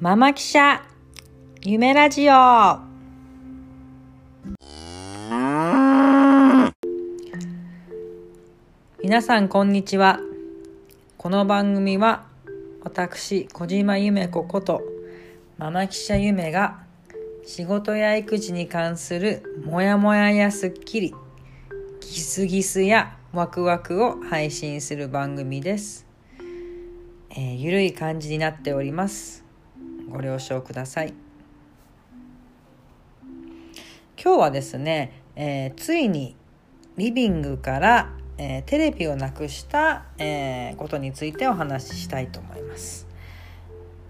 ママ記者夢ラジオ。皆さんこんにちは。この番組は私小島夢子ことママ記者夢が仕事や育児に関するモヤモヤやスッキリギスギスやワクワクを配信する番組です、えーゆるい感じになっております。ご了承ください。今日はですね、えーついにリビングから、えーテレビをなくした、えーことについてお話ししたいと思います。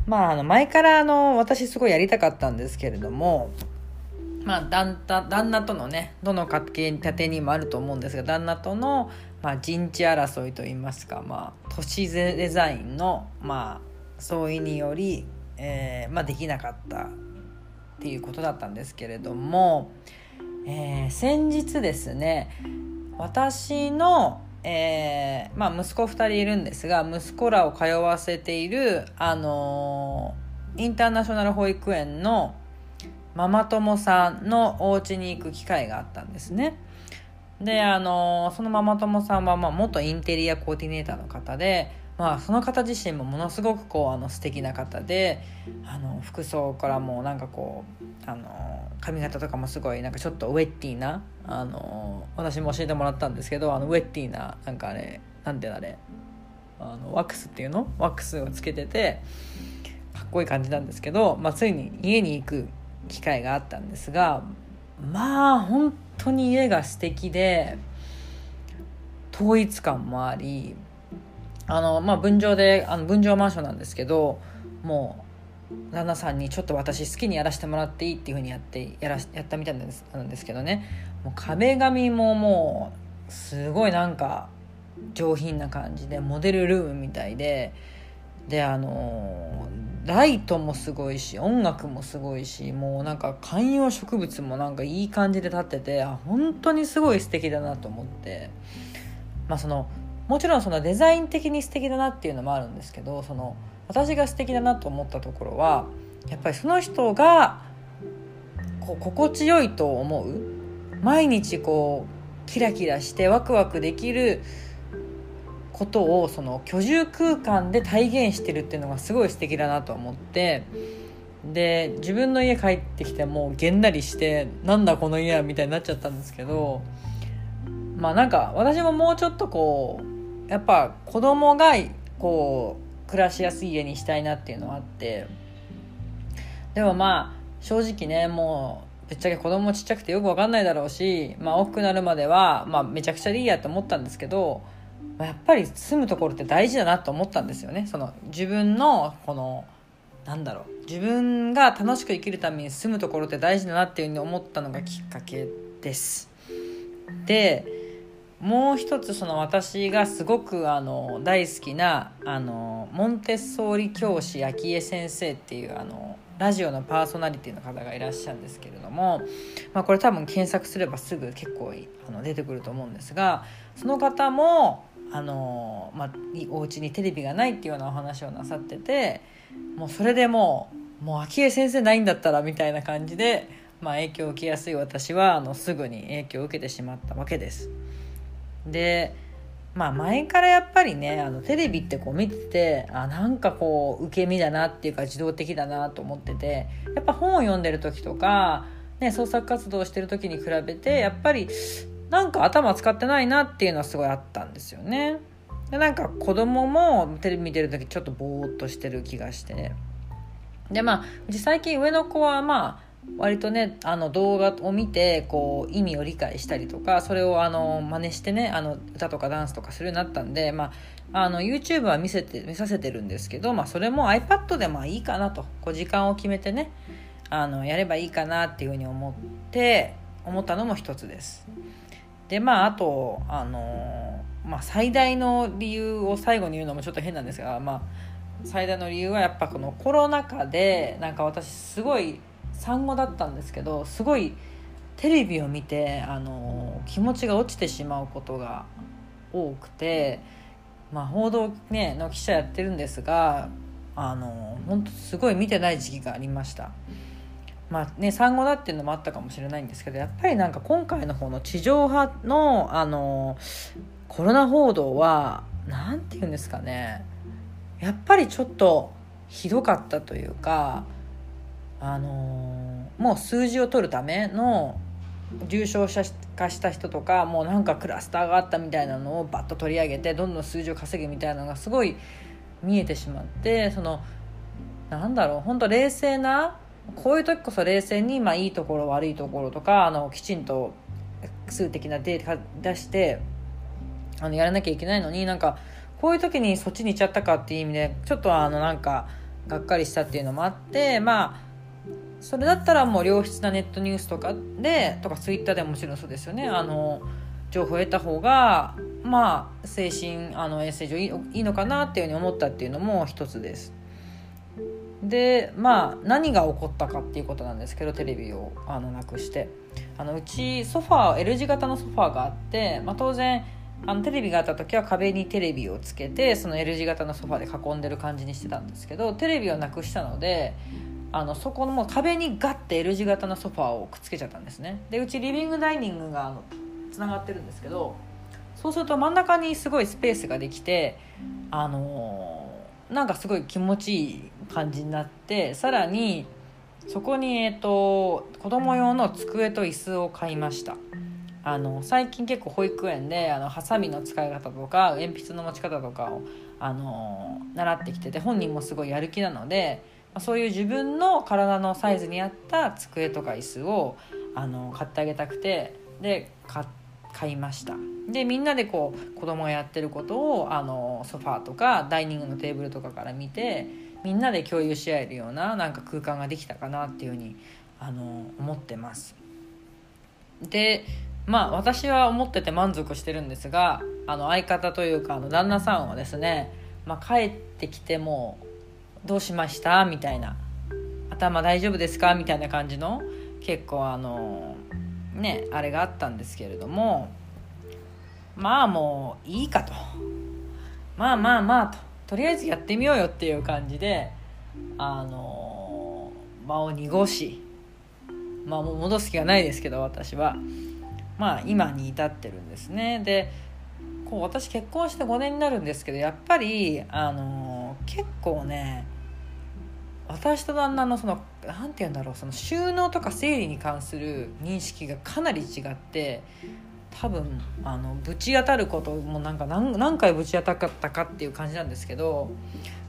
まああの前からあの私すごいやりたかったんですけれどもまあ、旦那旦那とのねどの家庭家庭にもあると思うんですが旦那との、まあ、陣地争いといいますか、まあ、都市デザインの、まあ、相違により、えーまあ、できなかったっていうことだったんですけれども、えー先日ですね私の、えーまあ、息子2人いるんですが息子らを通わせている、あのインターナショナル保育園のママ友さんのお家に行く機会があったんですね。であのそのママ友さんは、まあ、元インテリアコーディネーターの方で、まあ、その方自身もものすごくこうあの素敵な方であの服装からもなんかこうあの髪型とかもすごいなんかちょっとウェッティーなあの私も教えてもらったんですけどあのウェッティーななんかあれなんていうのあれあのワックスっていうの？ワックスをつけててかっこいい感じなんですけど、まあ、ついに家に行く機会があったんですがまあ本当に家が素敵で統一感もありあの、まあ、分譲であの分譲マンションなんですけどもう旦那さんにちょっと私好きにやらせてもらっていいっていうふうにやってやらやったみたいなんですなんですけどね。もう壁紙ももうすごいなんか上品な感じでモデルルームみたいでであのライトもすごいし音楽もすごいしもうなんか観葉植物もなんかいい感じで立っててあ本当にすごい素敵だなと思って。まあそのもちろんそのデザイン的に素敵だなっていうのもあるんですけどその私が素敵だなと思ったところはやっぱりその人がこう心地よいと思う毎日こうキラキラしてワクワクできることをその居住空間で体現してるっていうのがすごい素敵だなと思ってで自分の家帰ってきてもうげんなりしてなんだこの家みたいになっちゃったんですけどまあなんか私ももうちょっとこうやっぱ子供がこう暮らしやすい家にしたいなっていうのはあってでもまあ正直ねもうぶっちゃけ子供ちっちゃくてよく分かんないだろうし、まあ、大きくなるまでは、まあ、めちゃくちゃでいいやと思ったんですけど、やっぱり住むところって大事だなと思ったんですよねその自分のこのなんだろう自分が楽しく生きるために住むところって大事だなっていうふうに思ったのがきっかけです。でもう一つその私がすごくあの大好きなあのモンテッソーリ教師昭恵先生っていうあのラジオのパーソナリティの方がいらっしゃるんですけれども、まあ、これ多分検索すればすぐ結構あの出てくると思うんですがその方もあの、まあ、お家にテレビがないっていうようなお話をなさっててもうそれでもうもう昭恵先生ないんだったらみたいな感じで、まあ、影響を受けやすい私はあのすぐに影響を受けてしまったわけです。でまあ前からやっぱりねあのテレビってこう見ててあなんかこう受け身だなっていうか自動的だなと思っててやっぱ本を読んでる時とか、ね、創作活動してる時に比べてやっぱりなんか頭使ってないなっていうのはすごいあったんですよね。でなんか子供もテレビ見てる時ちょっとぼーっとしてる気がしてでまあうち最近上の子はまあ割とねあの動画を見てこう意味を理解したりとかそれをあの真似してねあの歌とかダンスとかするようになったんで、まあ、あの YouTube は見せて見させてるんですけど、まあ、それも iPad でまあいいかなとこう時間を決めてねあのやればいいかなっていうふうに思って思ったのも一つです。でまああとあの、まあ、最大の理由を最後に言うのもちょっと変なんですが、まあ、最大の理由はやっぱこのコロナ禍でなんか私すごい産後だったんですけどすごいテレビを見てあの気持ちが落ちてしまうことが多くて、まあ、報道、ね、の記者やってるんですがあの本当すごい見てない時期がありました。まあね産後だっていうのもあったかもしれないんですけどやっぱりなんか今回の方の地上波のあのコロナ報道は何て言うんですかねやっぱりちょっとひどかったというかあのもう数字を取るための重症者化した人とかもうなんかクラスターがあったみたいなのをバッと取り上げてどんどん数字を稼ぐみたいなのがすごい見えてしまってそのなんだろう本当冷静なこういう時こそ冷静に、まあ、いいところ悪いところとかあのきちんと数的なデータ出してあのやらなきゃいけないのになんかこういう時にそっちに行っちゃったかっていう意味でちょっとあのなんかがっかりしたっていうのもあってまあそれだったらもう良質なネットニュースとかでとかツイッターでももちろんそうですよね。あの情報を得た方がまあ精神あの衛生上いいいいのかなっていうふうに思ったっていうのも一つです。でまあ何が起こったかっていうことなんですけどテレビをあのなくして。あのうちソファー L 字型のソファーがあって、まあ、当然あのテレビがあった時は壁にテレビをつけてその L 字型のソファーで囲んでる感じにしてたんですけどテレビをなくしたのであのそこのもう壁にガッて L 字型のソファーをくっつけちゃったんですね。でうちリビングダイニングがあのつながってるんですけどそうすると真ん中にすごいスペースができてあのー、なんかすごい気持ちいい感じになってさらにそこに、えーと、子供用の机と椅子を買いました。あの最近結構保育園であのハサミの使い方とか鉛筆の持ち方とかをあの習ってきてて本人もすごいやる気なのでそういう自分の体のサイズに合った机とか椅子をあの買ってあげたくてで買いました。でみんなでこう子供がやってることをあのソファーとかダイニングのテーブルとかから見てみんなで共有し合えるようななんか空間ができたかなっていうふうにあの思ってます。でまあ私は思ってて満足してるんですがあの相方というかあの旦那さんはですね、まあ、帰ってきても「どうしました?」みたいな「頭大丈夫ですか?」みたいな感じの結構あのねあれがあったんですけれども。まあもういいかと。まあまあまあと。とりあえずやってみようよっていう感じであの場を濁し。まあもう戻す気がないですけど私は。まあ今に至ってるんですね。でこう私結婚して5年になるんですけどやっぱりあの結構ね私と旦那のその何て言うんだろうその収納とか整理に関する認識がかなり違って多分あのぶち当たることもなんか何何回ぶち当たったかっていう感じなんですけど、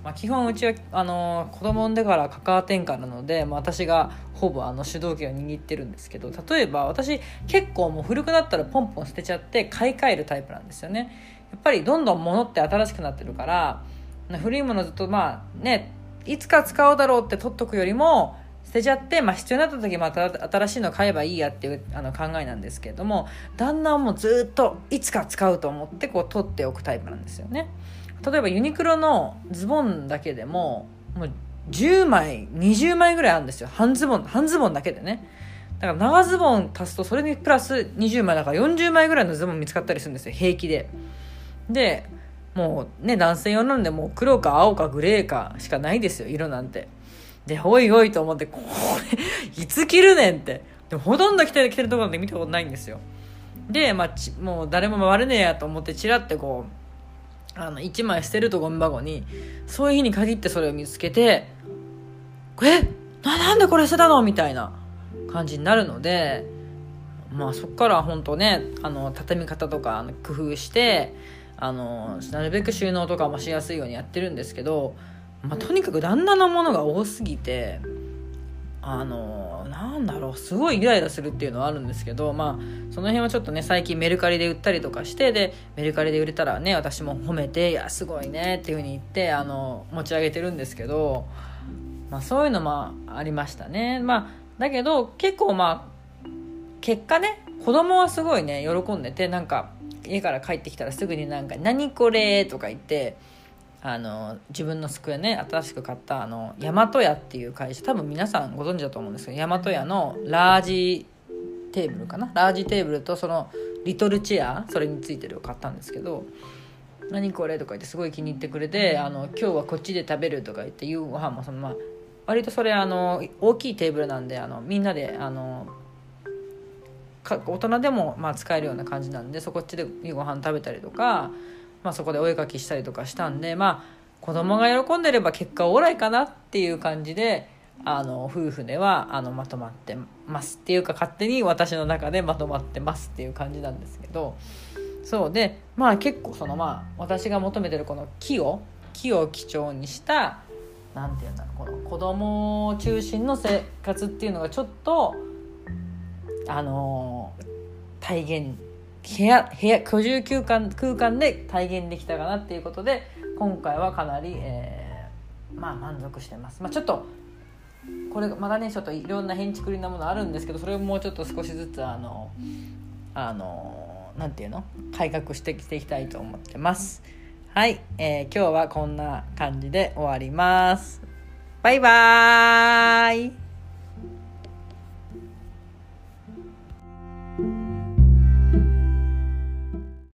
まあ、基本うちはあの子供産んでからカカア天下なので、まあ、私がほぼあの主導権を握ってるんですけど例えば私結構もう古くなったらポンポン捨てちゃって買い替えるタイプなんですよね。やっぱりどんどん物って新しくなってるから古いものずっとまあねいつか使おうだろうって取っとくよりも捨てちゃって、まあ、必要になった時また新しいの買えばいいやっていうあの考えなんですけれども旦那はもうずっといつか使うと思ってこう取っておくタイプなんですよね。例えばユニクロのズボンだけでももう10枚20枚ぐらいあるんですよ。半ズボン半ズボンだけでね。だから長ズボン足すとそれにプラス20枚だから40枚ぐらいのズボン見つかったりするんですよ平気で。でもうね男性用なんでもう黒か青かグレーかしかないですよ色なんてでおいおいと思ってこれいつ着るねんってでもほとんど着て着てるところで見たことないんですよで、まあ、ちもう誰も回れねえやと思ってチラってこうあの1枚捨てるとゴミ箱にそういう日に限ってそれを見つけて「えななんでこれ捨てたの?」みたいな感じになるのでまあそっから本当ねあの畳み方とか工夫してあのなるべく収納とかもしやすいようにやってるんですけど、まあ、とにかく旦那のものが多すぎてあのなんだろうすごいイライラするっていうのはあるんですけどまあその辺はちょっとね最近メルカリで売ったりとかしてでメルカリで売れたらね私も褒めて「いやすごいね」っていうふうに言ってあの持ち上げてるんですけど、まあ、そういうのもありましたね。まあだけど結構まあ結果ね子供はすごいね喜んでてなんか家から帰ってきたらすぐになんか「何これ?」とか言ってあの自分の机ね新しく買ったあの大和屋っていう会社多分皆さんご存知だと思うんですけど大和屋のラージテーブルかな？ラージテーブルとそのリトルチェアそれについてるを買ったんですけど「何これ?」とか言ってすごい気に入ってくれて「あの今日はこっちで食べる」とか言って夕ご飯もそのまあ割とそれあの大きいテーブルなんであのみんなであの大人でもまあ使えるような感じなんでそこっちでご飯食べたりとか、まあ、そこでお絵描きしたりとかしたんでまあ子供が喜んでれば結果オーライかなっていう感じであの夫婦ではあのまとまってますっていうか勝手に私の中でまとまってますっていう感じなんですけどそうでまあ結構そのまあ私が求めてるこの木を木を基調にした何て言うんだろうこの子供中心の生活っていうのがちょっとあの体現部屋部屋居住空間空間で体現できたかなっていうことで今回はかなり、えー、まあ満足してます。まあ、ちょっとこれまだねちょっといろんな変築りなものあるんですけどそれをもうちょっと少しずつあのあのなんていうの改革してきていきたいと思ってます。はい、えー、今日はこんな感じで終わります。バイバーイ